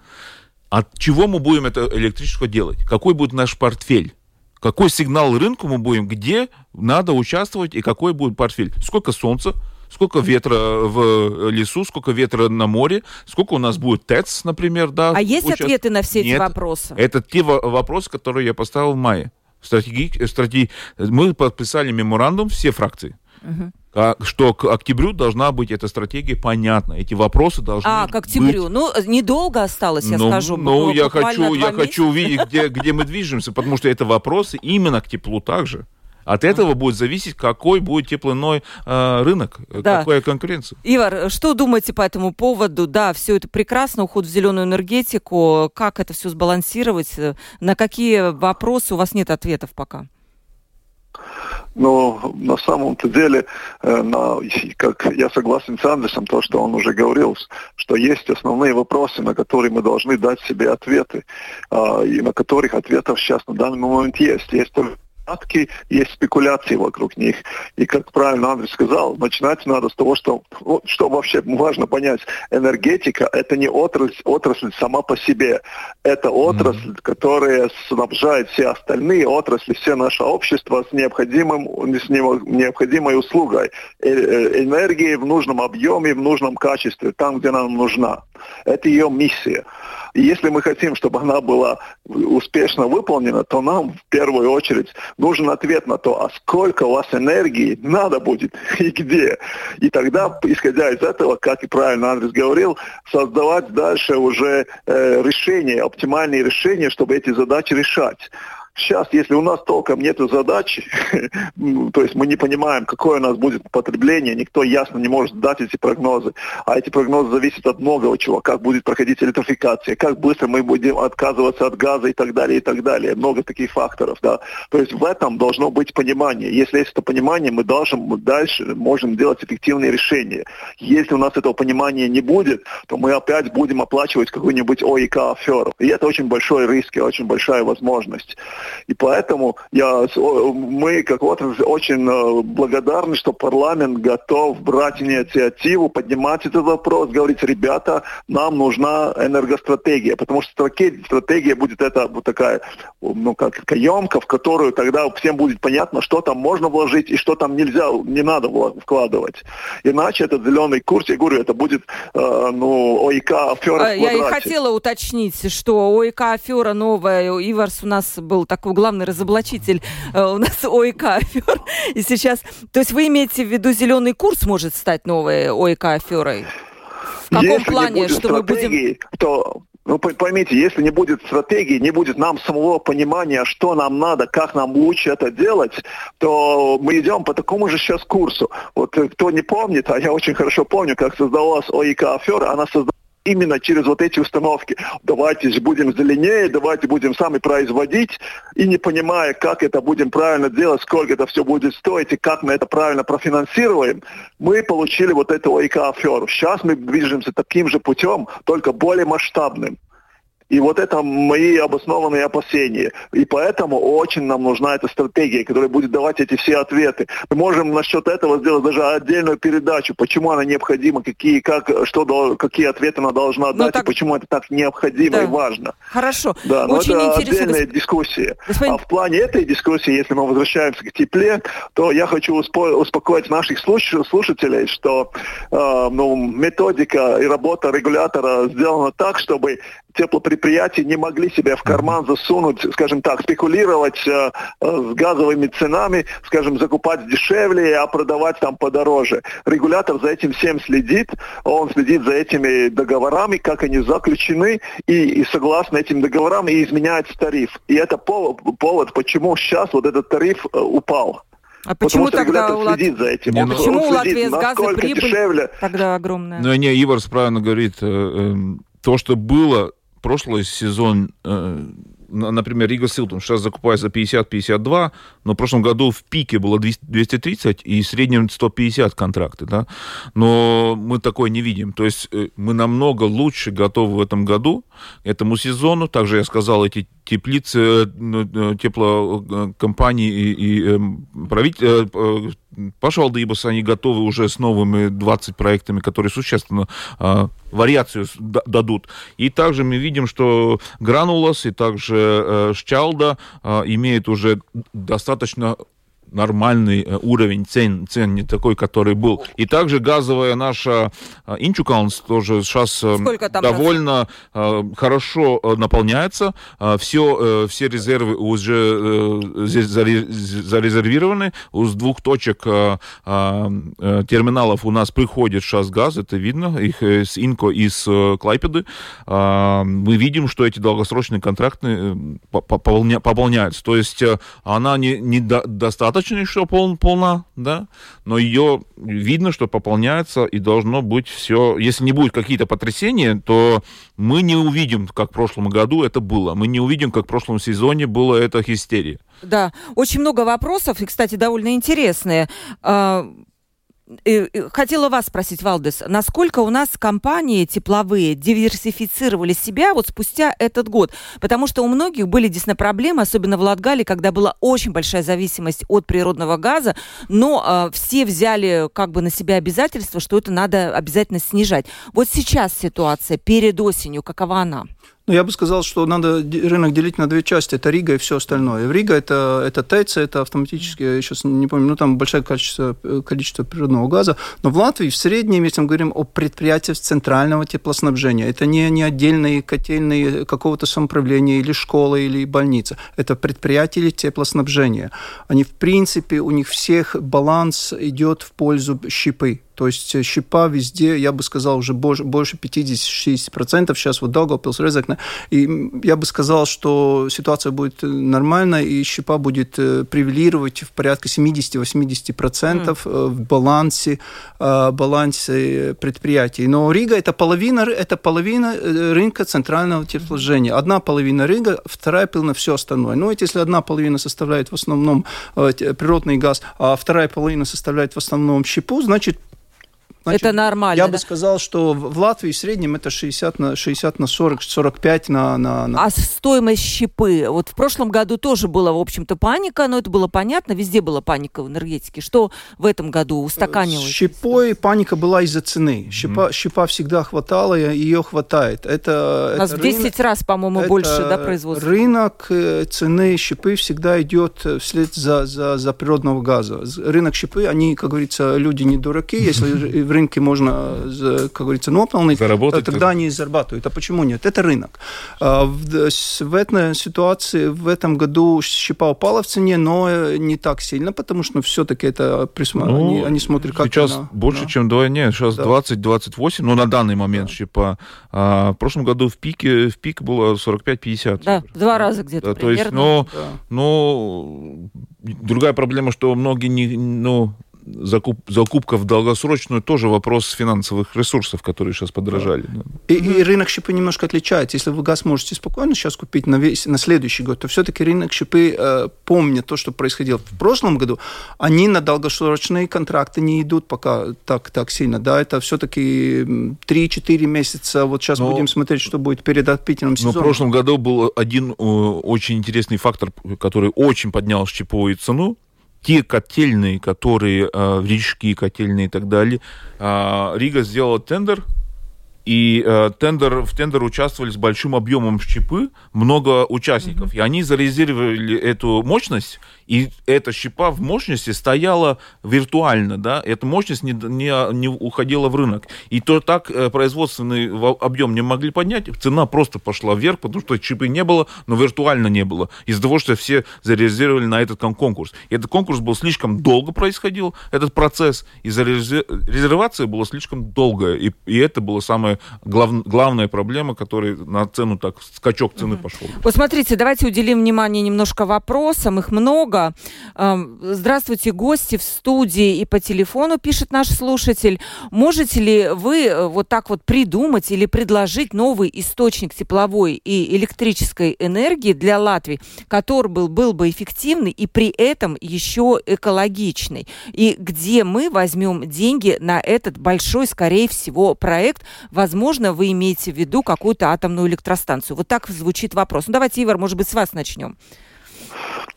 [SPEAKER 3] От чего мы будем это электричество делать? Какой будет наш портфель? Какой сигнал рынку мы будем? Где надо участвовать и какой будет портфель? Сколько солнца? Сколько ветра в лесу, сколько ветра на море, сколько у нас будет ТЭЦ, например, да?
[SPEAKER 1] А есть участ... ответы на все Нет, эти вопросы?
[SPEAKER 3] Это те вопросы, которые я поставил в мае стратеги, стратеги, мы подписали меморандум, все фракции. Угу что к октябрю должна быть эта стратегия понятна. Эти вопросы должны
[SPEAKER 1] А, к октябрю. Быть... Ну, недолго осталось, я
[SPEAKER 3] ну,
[SPEAKER 1] скажу.
[SPEAKER 3] Ну, я хочу, я хочу увидеть, где, где мы движемся, потому что это вопросы именно к теплу также. От этого будет зависеть, какой будет теплоной э, рынок, да. какая конкуренция.
[SPEAKER 1] Ивар, что думаете по этому поводу? Да, все это прекрасно, уход в зеленую энергетику. Как это все сбалансировать? На какие вопросы у вас нет ответов пока?
[SPEAKER 2] Но на самом-то деле, э, на, как я согласен с Андерсом, то, что он уже говорил, что есть основные вопросы, на которые мы должны дать себе ответы, а, и на которых ответов сейчас на данный момент есть. Есть только догадки, есть спекуляции вокруг них. И, как правильно Андрей сказал, начинать надо с того, что, что вообще важно понять, энергетика – это не отрасль, отрасль сама по себе. Это отрасль, mm-hmm. которая снабжает все остальные отрасли, все наше общество с, необходимым, с необходимой услугой. Э, э, энергии в нужном объеме, в нужном качестве, там, где нам нужна. Это ее миссия. И если мы хотим, чтобы она была успешно выполнена, то нам в первую очередь нужен ответ на то, а сколько у вас энергии надо будет <laughs> и где. И тогда, исходя из этого, как и правильно Андрес говорил, создавать дальше уже э, решения, оптимальные решения, чтобы эти задачи решать. Сейчас, если у нас толком нет задачи, <laughs> то есть мы не понимаем, какое у нас будет потребление, никто ясно не может дать эти прогнозы, а эти прогнозы зависят от многого чего, как будет проходить электрификация, как быстро мы будем отказываться от газа и так далее, и так далее. Много таких факторов, да. То есть в этом должно быть понимание. Если есть это понимание, мы должны дальше можем делать эффективные решения. Если у нас этого понимания не будет, то мы опять будем оплачивать какую-нибудь ОИК аферу. И это очень большой риск и очень большая возможность. И поэтому я, мы, как вот, очень э, благодарны, что парламент готов брать инициативу, поднимать этот вопрос, говорить, ребята, нам нужна энергостратегия, потому что стратегия, будет это вот такая, ну, как каемка, в которую тогда всем будет понятно, что там можно вложить и что там нельзя, не надо вкладывать. Иначе этот зеленый курс, я говорю, это будет, э, ну, ОИК афера
[SPEAKER 1] а, Я и хотела уточнить, что ОИК афера новая, Иварс у нас был такой главный разоблачитель э, у нас <laughs> ОИК афер. И сейчас, то есть вы имеете в виду зеленый курс может стать новой ОИК аферой? В каком
[SPEAKER 2] Если
[SPEAKER 1] плане, что мы будем...
[SPEAKER 2] То ну, поймите, если не будет стратегии, не будет нам самого понимания, что нам надо, как нам лучше это делать, то мы идем по такому же сейчас курсу. Вот э, кто не помнит, а я очень хорошо помню, как создавалась ОИК афера, она создавалась именно через вот эти установки. Давайте будем зеленее, давайте будем сами производить, и не понимая, как это будем правильно делать, сколько это все будет стоить, и как мы это правильно профинансируем, мы получили вот эту ОИК-аферу. Сейчас мы движемся таким же путем, только более масштабным. И вот это мои обоснованные опасения. И поэтому очень нам нужна эта стратегия, которая будет давать эти все ответы. Мы можем насчет этого сделать даже отдельную передачу, почему она необходима, какие, как, что, какие ответы она должна ну, дать, так... и почему это так необходимо да. и важно.
[SPEAKER 1] Хорошо.
[SPEAKER 2] Да, но очень это интересно. отдельная Госп... дискуссия. Господин... А в плане этой дискуссии, если мы возвращаемся к тепле, то я хочу успокоить наших слушателей, что э, ну, методика и работа регулятора сделана так, чтобы теплопредприятия не могли себя в карман засунуть, скажем так, спекулировать э, э, с газовыми ценами, скажем, закупать дешевле, а продавать там подороже. Регулятор за этим всем следит, он следит за этими договорами, как они заключены, и, и согласно этим договорам и изменяется тариф. И это повод, повод почему сейчас вот этот тариф э, упал.
[SPEAKER 1] А почему Потому что тогда у Лат...
[SPEAKER 2] следит за этим.
[SPEAKER 1] Не, он, почему он у Латвии с газа прибыль дешевле. тогда огромная?
[SPEAKER 3] Ну, не, Иварс правильно говорит. Э, э, то, что было прошлый сезон, э, например, Рига Силтон сейчас закупает за 50-52, но в прошлом году в пике было 230 и в среднем 150 контракты, да, но мы такое не видим, то есть э, мы намного лучше готовы в этом году, этому сезону, также я сказал, эти теплицы, э, ну, теплокомпании и, и эм, правительство Пашвалдыбас, они готовы уже с новыми 20 проектами, которые существенно э, вариацию дадут. И также мы видим, что Гранулас и также э, Шчалда э, имеют уже достаточно нормальный э, уровень цен, цен не такой, который был. И также газовая наша э, Инчукаунс тоже сейчас э, довольно раз? хорошо наполняется. Все, все резервы уже здесь зарезервированы. С двух точек терминалов у нас приходит сейчас газ, это видно, их с Инко и с Клайпеды. Мы видим, что эти долгосрочные контракты пополняются. То есть она не, не достаточно достаточно, что пол, полна, да, но ее видно, что пополняется, и должно быть все. Если не будет какие-то потрясения, то мы не увидим, как в прошлом году это было. Мы не увидим, как в прошлом сезоне было это истерия.
[SPEAKER 1] Да, очень много вопросов, и, кстати, довольно интересные. А, Хотела вас спросить, Валдес, насколько у нас компании тепловые диверсифицировали себя вот спустя этот год? Потому что у многих были действительно проблемы, особенно в Латгале, когда была очень большая зависимость от природного газа, но э, все взяли как бы на себя обязательство, что это надо обязательно снижать. Вот сейчас ситуация перед осенью, какова она?
[SPEAKER 4] Ну, я бы сказал, что надо рынок делить на две части. Это Рига и все остальное. В Рига это, это ТЭЦ, это автоматически, я сейчас не помню, ну, там большое количество, количество природного газа. Но в Латвии в среднем, если мы говорим о предприятиях центрального теплоснабжения, это не, не отдельные котельные какого-то самоуправления или школы, или больница. Это предприятия теплоснабжения. Они, в принципе, у них всех баланс идет в пользу щипы То есть щипа везде, я бы сказал, уже больше, больше 50-60%. Сейчас вот Даугавпилс, Резекне. И я бы сказал, что ситуация будет нормальная, и щипа будет превалировать в порядке 70-80% mm. в балансе, балансе предприятий. Но Рига это половина, это половина рынка центрального теплоснабжения. Одна половина Рига, вторая половина все остальное. Но ведь если одна половина составляет в основном природный газ, а вторая половина составляет в основном щепу, значит,
[SPEAKER 1] Значит, это нормально.
[SPEAKER 4] Я
[SPEAKER 1] да?
[SPEAKER 4] бы сказал, что в Латвии в среднем это 60 на, 60 на 40, 45 на, на, на...
[SPEAKER 1] А стоимость щепы? Вот в прошлом году тоже была, в общем-то, паника, но это было понятно, везде была паника в энергетике. Что в этом году устаканилось? С
[SPEAKER 4] щепой паника была из-за цены. Щепа, mm-hmm. щепа всегда хватало, ее хватает. Это,
[SPEAKER 1] У нас
[SPEAKER 4] это
[SPEAKER 1] в 10 рынок, раз, по-моему, больше да, производства.
[SPEAKER 4] Рынок э, цены щепы всегда идет вслед за, за, за природного газа. Рынок щепы, они, как говорится, люди не дураки, если в <laughs> рынке можно, как говорится, наполнить,
[SPEAKER 3] Заработать
[SPEAKER 4] тогда как... они зарабатывают. А почему нет? Это рынок. А в, в этой ситуации в этом году щепа упала в цене, но не так сильно, потому что все-таки это присма... ну, они, они смотрят как
[SPEAKER 3] Сейчас она, больше, да. чем два, нет, сейчас да. 20-28, но на данный момент да. щепа. А в прошлом году в пике, в пик было 45-50.
[SPEAKER 1] Да, в два раза где-то
[SPEAKER 3] да, примерно. То есть, но, да. но другая проблема, что многие не, ну, закуп, закупка в долгосрочную тоже вопрос финансовых ресурсов, которые сейчас подорожали. Да.
[SPEAKER 4] И, и рынок щепы немножко отличается. Если вы газ можете спокойно сейчас купить на, весь, на следующий год, то все-таки рынок щепы, э, помня то, что происходило в прошлом году, они на долгосрочные контракты не идут пока так, так сильно. Да, это все-таки 3-4 месяца. Вот сейчас но, будем смотреть, что будет перед отпитием сезона.
[SPEAKER 3] Но в прошлом году был один э, очень интересный фактор, который очень поднял щеповую цену те котельные, которые, э, речки котельные и так далее, э, Рига сделала тендер, и э, тендер, в тендер участвовали с большим объемом щепы, много участников. Mm-hmm. И они зарезервировали эту мощность, и эта щепа в мощности стояла виртуально, да, эта мощность не, не, не уходила в рынок. И то так э, производственный объем не могли поднять, цена просто пошла вверх, потому что щепы не было, но виртуально не было. Из-за того, что все зарезервировали на этот конкурс. И этот конкурс был слишком долго происходил, этот процесс, и резервация была слишком долгая. И, и это было самое глав, главная проблема, которая на цену так, скачок цены угу. пошел.
[SPEAKER 1] Вот смотрите, давайте уделим внимание немножко вопросам, их много. Здравствуйте, гости в студии и по телефону, пишет наш слушатель. Можете ли вы э, вот так вот придумать или предложить новый источник тепловой и электрической энергии для Латвии, который был, был бы эффективный и при этом еще экологичный? И где мы возьмем деньги на этот большой, скорее всего, проект, возможно, вы имеете в виду какую-то атомную электростанцию. Вот так звучит вопрос. Ну, давайте, Ивар, может быть, с вас начнем.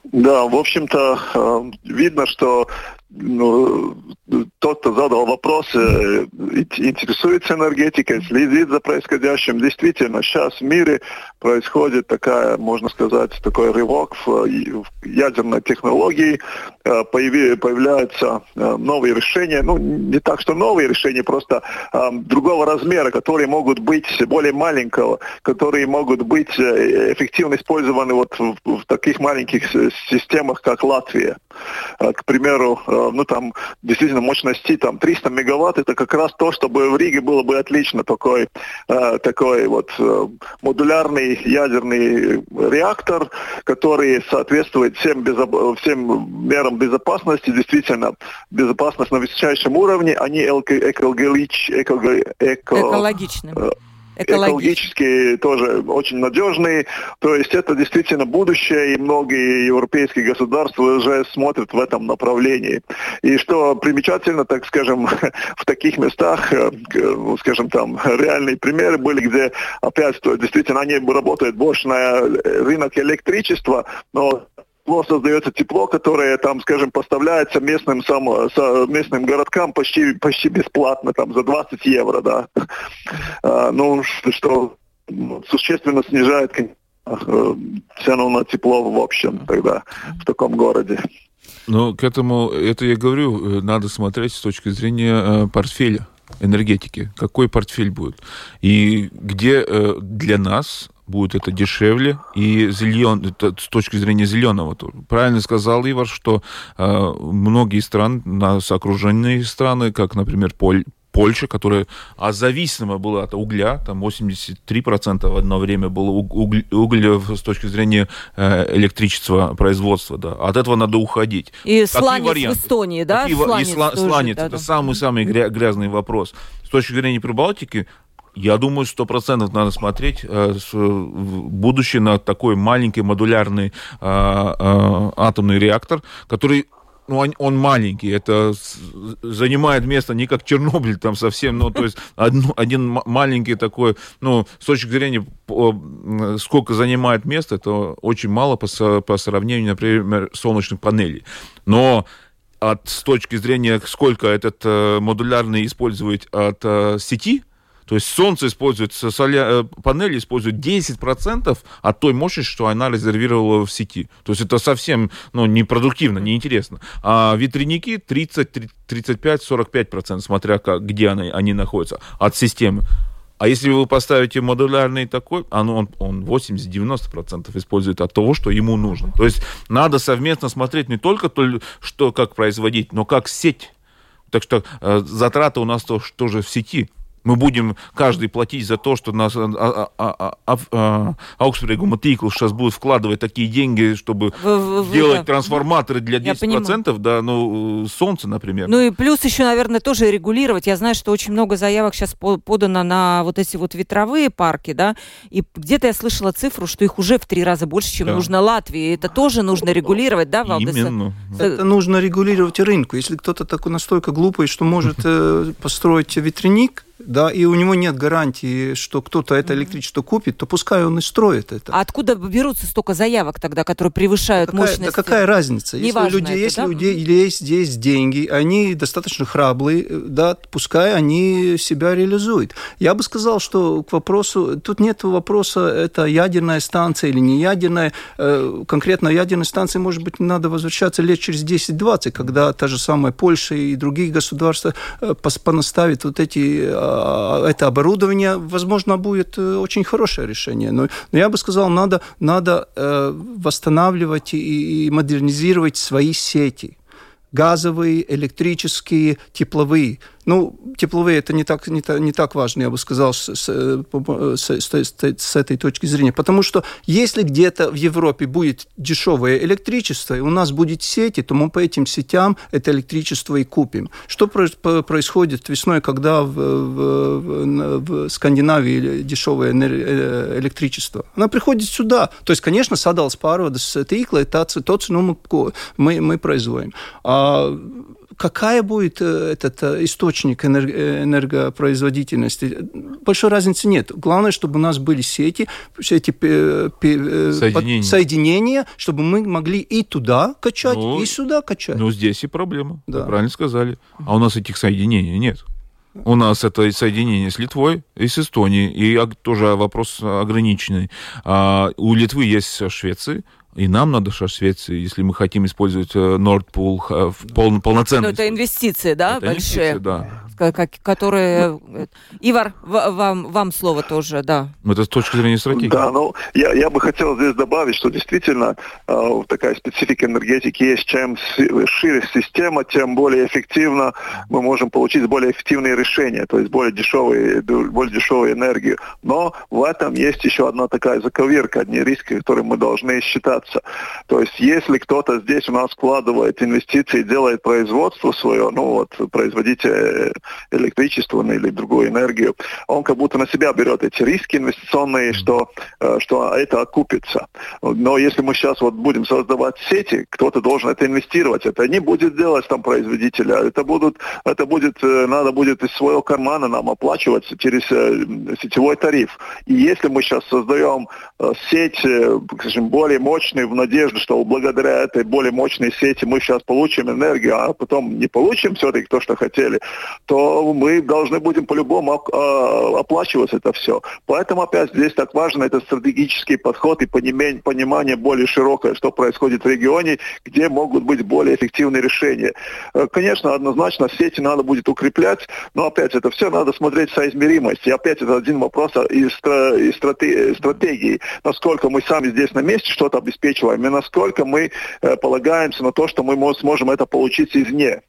[SPEAKER 2] Да, в общем-то, э, видно, что ну, тот, кто задал вопрос, интересуется энергетикой, следит за происходящим. Действительно, сейчас в мире происходит такая, можно сказать, такой рывок в, ядерной технологии. Э, появляются э, новые решения. Ну, не так, что новые решения, просто э, другого размера, которые могут быть более маленького, которые могут быть эффективно использованы вот в, в таких маленьких системах, как Латвия. К примеру, ну там действительно мощности там 300 мегаватт, это как раз то, чтобы в Риге было бы отлично такой, э, такой вот э, модулярный ядерный реактор, который соответствует всем, безо- всем мерам безопасности, действительно безопасность на высочайшем уровне, они экологич, эко, эко,
[SPEAKER 1] экологичны. Э,
[SPEAKER 2] экологически тоже очень надежные. То есть это действительно будущее, и многие европейские государства уже смотрят в этом направлении. И что примечательно, так скажем, <laughs> в таких местах, э, скажем, там реальные примеры были, где опять действительно они работают больше на рынок электричества, но тепло создается тепло, которое там, скажем, поставляется местным, сам, местным городкам почти, почти бесплатно, там за 20 евро, да. <laughs> А, ну, что существенно снижает э, цену на тепло в общем тогда в таком городе.
[SPEAKER 3] Ну, к этому, это я говорю, э, надо смотреть с точки зрения э, портфеля энергетики. Какой портфель будет? И где для нас будет это дешевле и зелен, это с точки зрения зеленого. Правильно сказал Ивар, что э, многие страны, нас окруженные страны, как, например, Поль, Польша, которая а зависима была от угля, там 83% в одно время было угля, угля с точки зрения э, электричества производства, да. От этого надо уходить.
[SPEAKER 1] И Какие сланец варианты? в Эстонии, да?
[SPEAKER 3] Какие, сланец, и сла, тоже, сланец да, это да. самый-самый грязный вопрос. С точки зрения Прибалтики, я думаю, сто процентов надо смотреть э, с, будущее на такой маленький модулярный э, э, атомный реактор, который ну, он, он маленький, это занимает место не как Чернобыль там совсем, ну, то есть одно, один маленький такой, ну, с точки зрения, сколько занимает место, это очень мало по, по сравнению, например, солнечных панелей. Но от, с точки зрения, сколько этот э, модулярный использует от э, сети, то есть солнце использует, соля... Э, панели используют 10% от той мощности, что она резервировала в сети. То есть это совсем ну, непродуктивно, неинтересно. А ветряники 30, 35, 45%, смотря как, где они, они находятся, от системы. А если вы поставите модулярный такой, он, он 80-90% использует от того, что ему нужно. То есть надо совместно смотреть не только то, что как производить, но как сеть. Так что э, затраты у нас тоже в сети. Мы будем каждый платить за то, что нас а, а, а, Аукспрегума Тикл сейчас будет вкладывать такие деньги, чтобы в, в, делать да. трансформаторы для 10%, да, ну, солнце, например.
[SPEAKER 1] Ну и плюс еще, наверное, тоже регулировать. Я знаю, что очень много заявок сейчас подано на вот эти вот ветровые парки, да, и где-то я слышала цифру, что их уже в три раза больше, чем да. нужно Латвии. Это тоже нужно регулировать, да,
[SPEAKER 4] Валдес? Именно. Это нужно регулировать рынку. Если кто-то такой настолько глупый, что может э, построить ветряник, да, и у него нет гарантии, что кто-то это электричество купит, то пускай он и строит это.
[SPEAKER 1] А откуда берутся столько заявок тогда, которые превышают
[SPEAKER 4] да какая,
[SPEAKER 1] мощности?
[SPEAKER 4] Да какая разница? если у людей, это, если да? людей есть здесь деньги, они достаточно храбрые, да, пускай они себя реализуют. Я бы сказал, что к вопросу, тут нет вопроса, это ядерная станция или не ядерная. Э, конкретно ядерной станции, может быть, надо возвращаться лет через 10-20, когда та же самая Польша и другие государства э, понаставят вот эти э, а, это оборудование, возможно, будет э, очень хорошее решение. Но, но я бы сказал, надо, надо э, восстанавливать и, и модернизировать свои сети газовые, электрические, тепловые. Ну, тепловые это не так, не, не так важно, я бы сказал, с, с, с, с этой точки зрения. Потому что если где-то в Европе будет дешевое электричество, и у нас будет сети, то мы по этим сетям это электричество и купим. Что происходит весной, когда в, в, в Скандинавии дешевое э, электричество? Она приходит сюда. То есть, конечно, садалс pārvades tīkla, tāds, to цену мы, мы производим. А какая будет э, этот э, источник э, энергопроизводительности, большой разницы нет. Главное, чтобы у нас были сети, сети соединения. соединения, чтобы мы могли и туда качать, ну, и сюда качать.
[SPEAKER 3] Ну, здесь и проблема. Да. Вы правильно сказали. А у нас этих соединений нет. У нас это соединение с Литвой и с Эстонией, и тоже вопрос ограниченный. А у Литвы есть Швеции, и нам надо в Швеции, если мы хотим использовать Nordpool в пол, полноценно.
[SPEAKER 1] Ну, это инвестиции, да,
[SPEAKER 3] это
[SPEAKER 1] большие?
[SPEAKER 3] Инвестиции, да
[SPEAKER 1] как, которые... Ивар, вам, вам слово тоже, да.
[SPEAKER 3] Ну, это с точки зрения стратегии.
[SPEAKER 2] Да, ну, я, я бы хотел здесь добавить, что действительно э, такая специфика энергетики есть. Чем шире система, тем более эффективно мы можем получить более эффективные решения, то есть более дешевые, более дешевую энергию. Но в этом есть еще одна такая заковырка, одни риски, которые мы должны считаться. То есть если кто-то здесь у нас вкладывает инвестиции, делает производство свое, ну вот производите электричество или другую энергию, он как будто на себя берет эти риски инвестиционные, что, э, что это окупится. Но если мы сейчас вот будем создавать сети, кто-то должен это инвестировать. Это не будет делать там производителя, это, будут, это будет, э, надо будет из своего кармана нам оплачиваться через э, сетевой тариф. И если мы сейчас создаем сеть, скажем, более мощную в надежде, что благодаря этой более мощной сети мы сейчас получим энергию, а потом не получим все-таки то, что хотели, то мы должны будем по-любому а, оплачивать это все. Поэтому опять здесь так важно это стратегический подход и понимание, понимание более широкое, что происходит в регионе, где могут быть более эффективные решения. Э, конечно, однозначно сети надо будет укреплять, но опять это все надо смотреть соизмеримость. И опять это один вопрос из, из стратегии. Насколько мы сами здесь на месте что-то обеспечиваем, и насколько мы э, полагаемся на то, что мы сможем это получить извне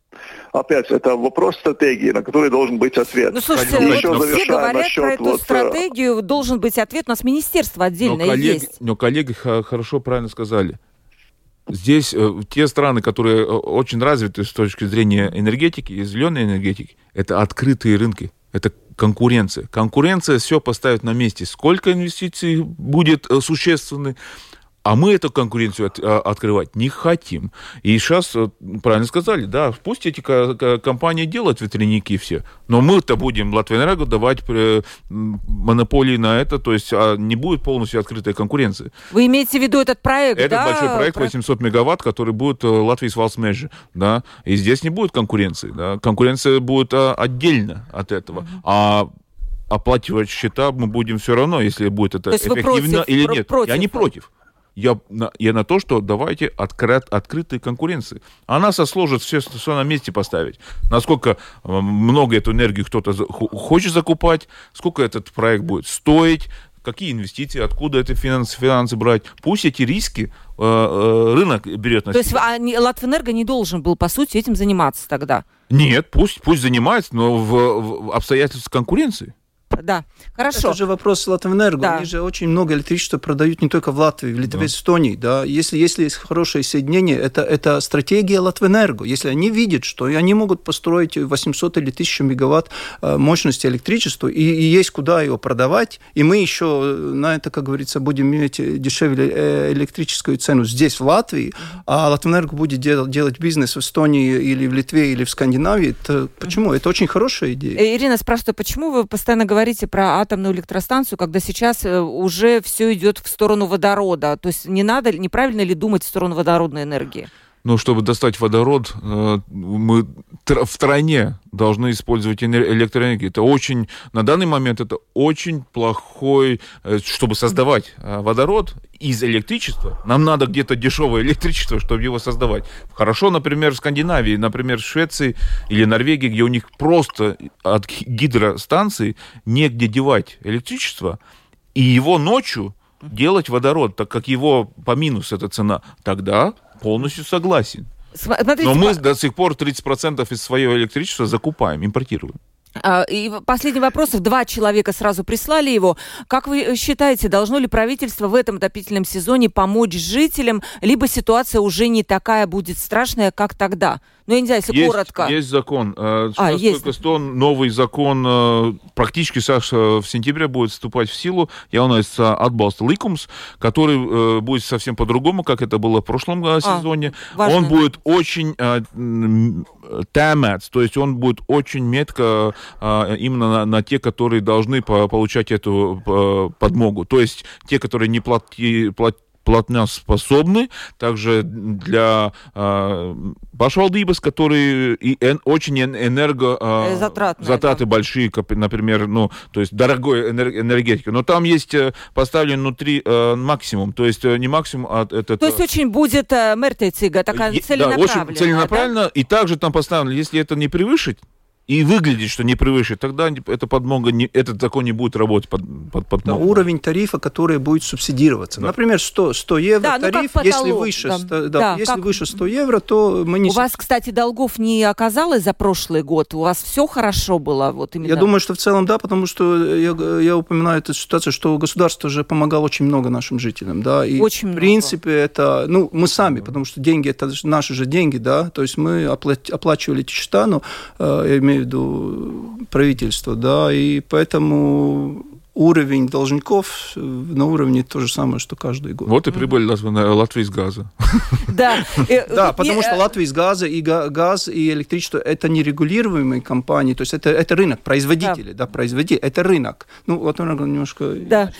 [SPEAKER 2] опять, это вопрос стратегии, на который должен быть ответ.
[SPEAKER 1] Ну, слушайте, вот все говорят насчет, про эту вот, э, стратегию, должен быть ответ, у нас министерство отдельное но коллеги, есть.
[SPEAKER 3] Но коллеги хорошо, правильно сказали. Здесь э, те страны, которые э, очень развиты с точки зрения энергетики и зеленой энергетики, это открытые рынки, это конкуренция. Конкуренция все поставит на месте. Сколько инвестиций будет э, существенны, а мы эту конкуренцию от, а, открывать не хотим. И сейчас, э, правильно сказали, да, пусть эти компании делают ветряники все, но мы-то будем Латвийэнерго давать э, монополии на это, то есть а не будет полностью открытой конкуренции.
[SPEAKER 1] Вы имеете в виду этот проект,
[SPEAKER 3] Этот
[SPEAKER 1] да?
[SPEAKER 3] большой проект 800 мегаватт, который будет э, Латвии с Валсмежи, да, и здесь не будет конкуренции, да, конкуренция будет отдельно от этого. Mm-hmm. А оплачивать счета мы будем все равно, если будет это эффективно против, или нет. Против. Я не против. Я на, я на то, что давайте открыт, открытой конкуренции. Она сложит все, все на месте поставить. Насколько э, много эту энергию кто-то хочет закупать, сколько этот проект будет стоить, какие инвестиции, откуда эти финансы, финансы брать. Пусть эти риски э, э, рынок берет на
[SPEAKER 1] себя. То есть а, Латвэнерго не должен был, по сути, этим заниматься тогда?
[SPEAKER 3] Нет, пусть, пусть занимается, но в, в обстоятельствах конкуренции
[SPEAKER 1] да. Хорошо.
[SPEAKER 4] Это же вопрос Латвэнерго. Да. Они же очень много электричества продают не только в Латвии, в Литве, да. Эстонии. Да. Если, если есть хорошее соединение, это, это стратегия Латвэнерго. Если они видят, что они могут построить 800 или 1000 мегаватт э, мощности электричества, и, и есть куда его продавать, и мы еще э, на это, как говорится, будем иметь дешевле э, электрическую цену здесь, в Латвии, а Латвэнерго будет делать, делать бизнес в Эстонии или в Литве или в Скандинавии, то почему? Это очень хорошая идея.
[SPEAKER 1] Ирина спрашивает, почему вы постоянно говорите говорите про атомную электростанцию, когда сейчас э, уже все идет в сторону водорода. То есть не надо, неправильно ли думать в сторону водородной энергии?
[SPEAKER 3] Ну, чтобы достать водород, э, мы в стране должны использовать электроэнергию. Это очень, на данный момент это очень плохой, э, чтобы создавать водород из электричества. Нам надо где-то дешевое электричество, чтобы его создавать. Хорошо, например, в Скандинавии, например, в Швеции или Норвегии, где у них просто от гидростанций негде девать электричество, и его ночью делать водород, так как его по минус эта цена, тогда полностью согласен. Смотрите, Но мы до сих пор 30% из своего электричества закупаем, импортируем.
[SPEAKER 1] А, и последний вопрос. Два человека сразу прислали его. Как вы считаете, должно ли правительство в этом отопительном сезоне помочь жителям, либо ситуация уже не такая будет страшная, как тогда? Ну, я не знаю, если
[SPEAKER 3] есть,
[SPEAKER 1] коротко.
[SPEAKER 3] Есть закон. Э, а, сейчас есть. только что новый закон э, практически Саша в сентябре будет вступать в силу. Я у нас отбалст ликумс, который э, будет совсем по-другому, как это было в прошлом а, сезоне. Важно. Он будет очень темец, то есть он будет очень метко именно на, на те, которые должны получать эту подмогу. То есть те, которые не плати, платят платноспособны, также для э, пашвалдības, которые и эн, очень энерго э, затраты, затраты большие, как, например, ну, то есть дорогой энергетика. Но там есть э, поставлен внутри э, максимум, то есть э, не максимум, а это...
[SPEAKER 1] То есть очень будет э, мертвецига, такая целенаправленная. Да, очень
[SPEAKER 3] целенаправленно, да? и также там поставлено, если это не превышить, и выглядит, что не превышит, тогда это подмога не, этот закон не будет работать под, под подмогу.
[SPEAKER 4] Да, уровень тарифа, который будет субсидироваться. Да. Например, 100, 100 евро да, ну, тариф, ну если, выше, да. 100, да, да, если как... выше 100 евро, то мы не...
[SPEAKER 1] У вас, кстати, долгов не оказалось за прошлый год? У вас все хорошо было? Вот именно...
[SPEAKER 4] Я думаю, что в целом да, потому что я, я упоминаю эту ситуацию, что государство уже помогало очень много нашим жителям. Да, и очень в принципе много. это... Ну, мы сами, потому что деньги, это наши же деньги, да, то есть мы оплачивали эти счета, но э, я имею имею в виду правительство, да, и поэтому уровень должников на уровне то же самое, что каждый год.
[SPEAKER 3] Вот и прибыль Латвии с газа. <laughs>
[SPEAKER 1] Да, <laughs>
[SPEAKER 4] да потому что Латвия с газа и газ и электричество это нерегулируемые компании, то есть это, это рынок, производители, да, производители, это рынок. Ну, вот он немножко...
[SPEAKER 1] Да.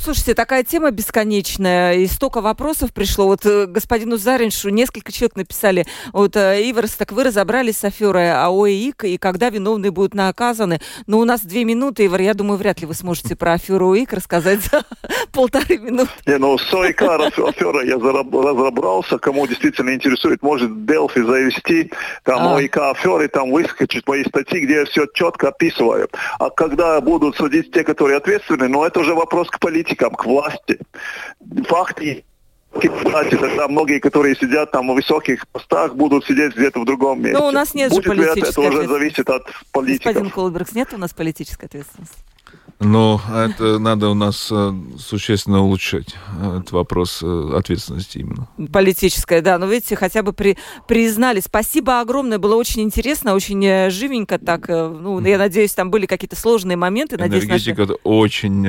[SPEAKER 1] Слушайте, такая тема бесконечная, и столько вопросов пришло. Вот господину Зариншу несколько человек написали, вот Иверс, так вы разобрались с аферой АОИК, и когда виновные будут наказаны. Но у нас две минуты, Ивар, я думаю, вряд ли вы сможете про аферу УИК рассказать за <laughs> полторы минуты.
[SPEAKER 2] Не, ну, с ОИК афера я разобрался. Кому действительно интересует, может Делфи завести там а. ОИК аферы, там выскочить мои статьи, где я все четко описываю. А когда будут судить те, которые ответственны, ну, это уже вопрос к политикам, к власти. Кстати, тогда многие, которые сидят там на высоких постах, будут сидеть где-то в другом месте.
[SPEAKER 1] Но у нас нет
[SPEAKER 2] Будет
[SPEAKER 1] же политической
[SPEAKER 2] это, это уже зависит от политиков.
[SPEAKER 1] Господин Колбергс, нет у нас политической ответственности?
[SPEAKER 3] Но это надо у нас э, существенно улучшать, этот вопрос э, ответственности именно.
[SPEAKER 1] Политическая, да. Но видите, хотя бы при, признали. Спасибо огромное, было очень интересно, очень э, живенько так. Ну, я надеюсь, там были какие-то сложные моменты.
[SPEAKER 3] Энергетика
[SPEAKER 1] надеюсь, наши...
[SPEAKER 3] очень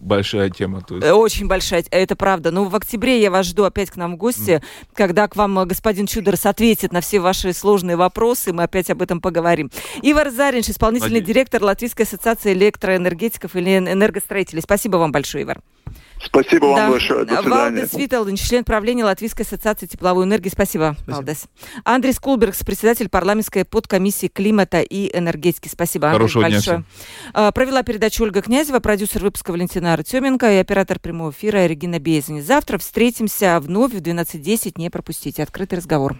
[SPEAKER 3] большая тема. То есть.
[SPEAKER 1] Э, очень большая, это правда. Но ну, в октябре я вас жду опять к нам в гости, mm. когда к вам э, господин Чудерс ответит на все ваши сложные вопросы, мы опять об этом поговорим. Ивар Заринш, исполнительный Надеюсь. директор Латвийской ассоциации электроэнергетиков или энергостроителей. Спасибо вам большое, Ивар.
[SPEAKER 2] Спасибо вам да. большое. До свидания.
[SPEAKER 1] Валдес Виталдин, член правления Латвийской ассоциации тепловой энергии. Спасибо, Спасибо. Валдес. Андрей Скулбергс, председатель парламентской подкомиссии климата и энергетики. Спасибо,
[SPEAKER 3] Хорошего
[SPEAKER 1] Андрей, большое. Дня Провела передачу Ольга Князева, продюсер выпуска Валентина Артеменко и оператор прямого эфира Регина Безани. Завтра встретимся вновь в 12.10. Не пропустите. Открытый разговор.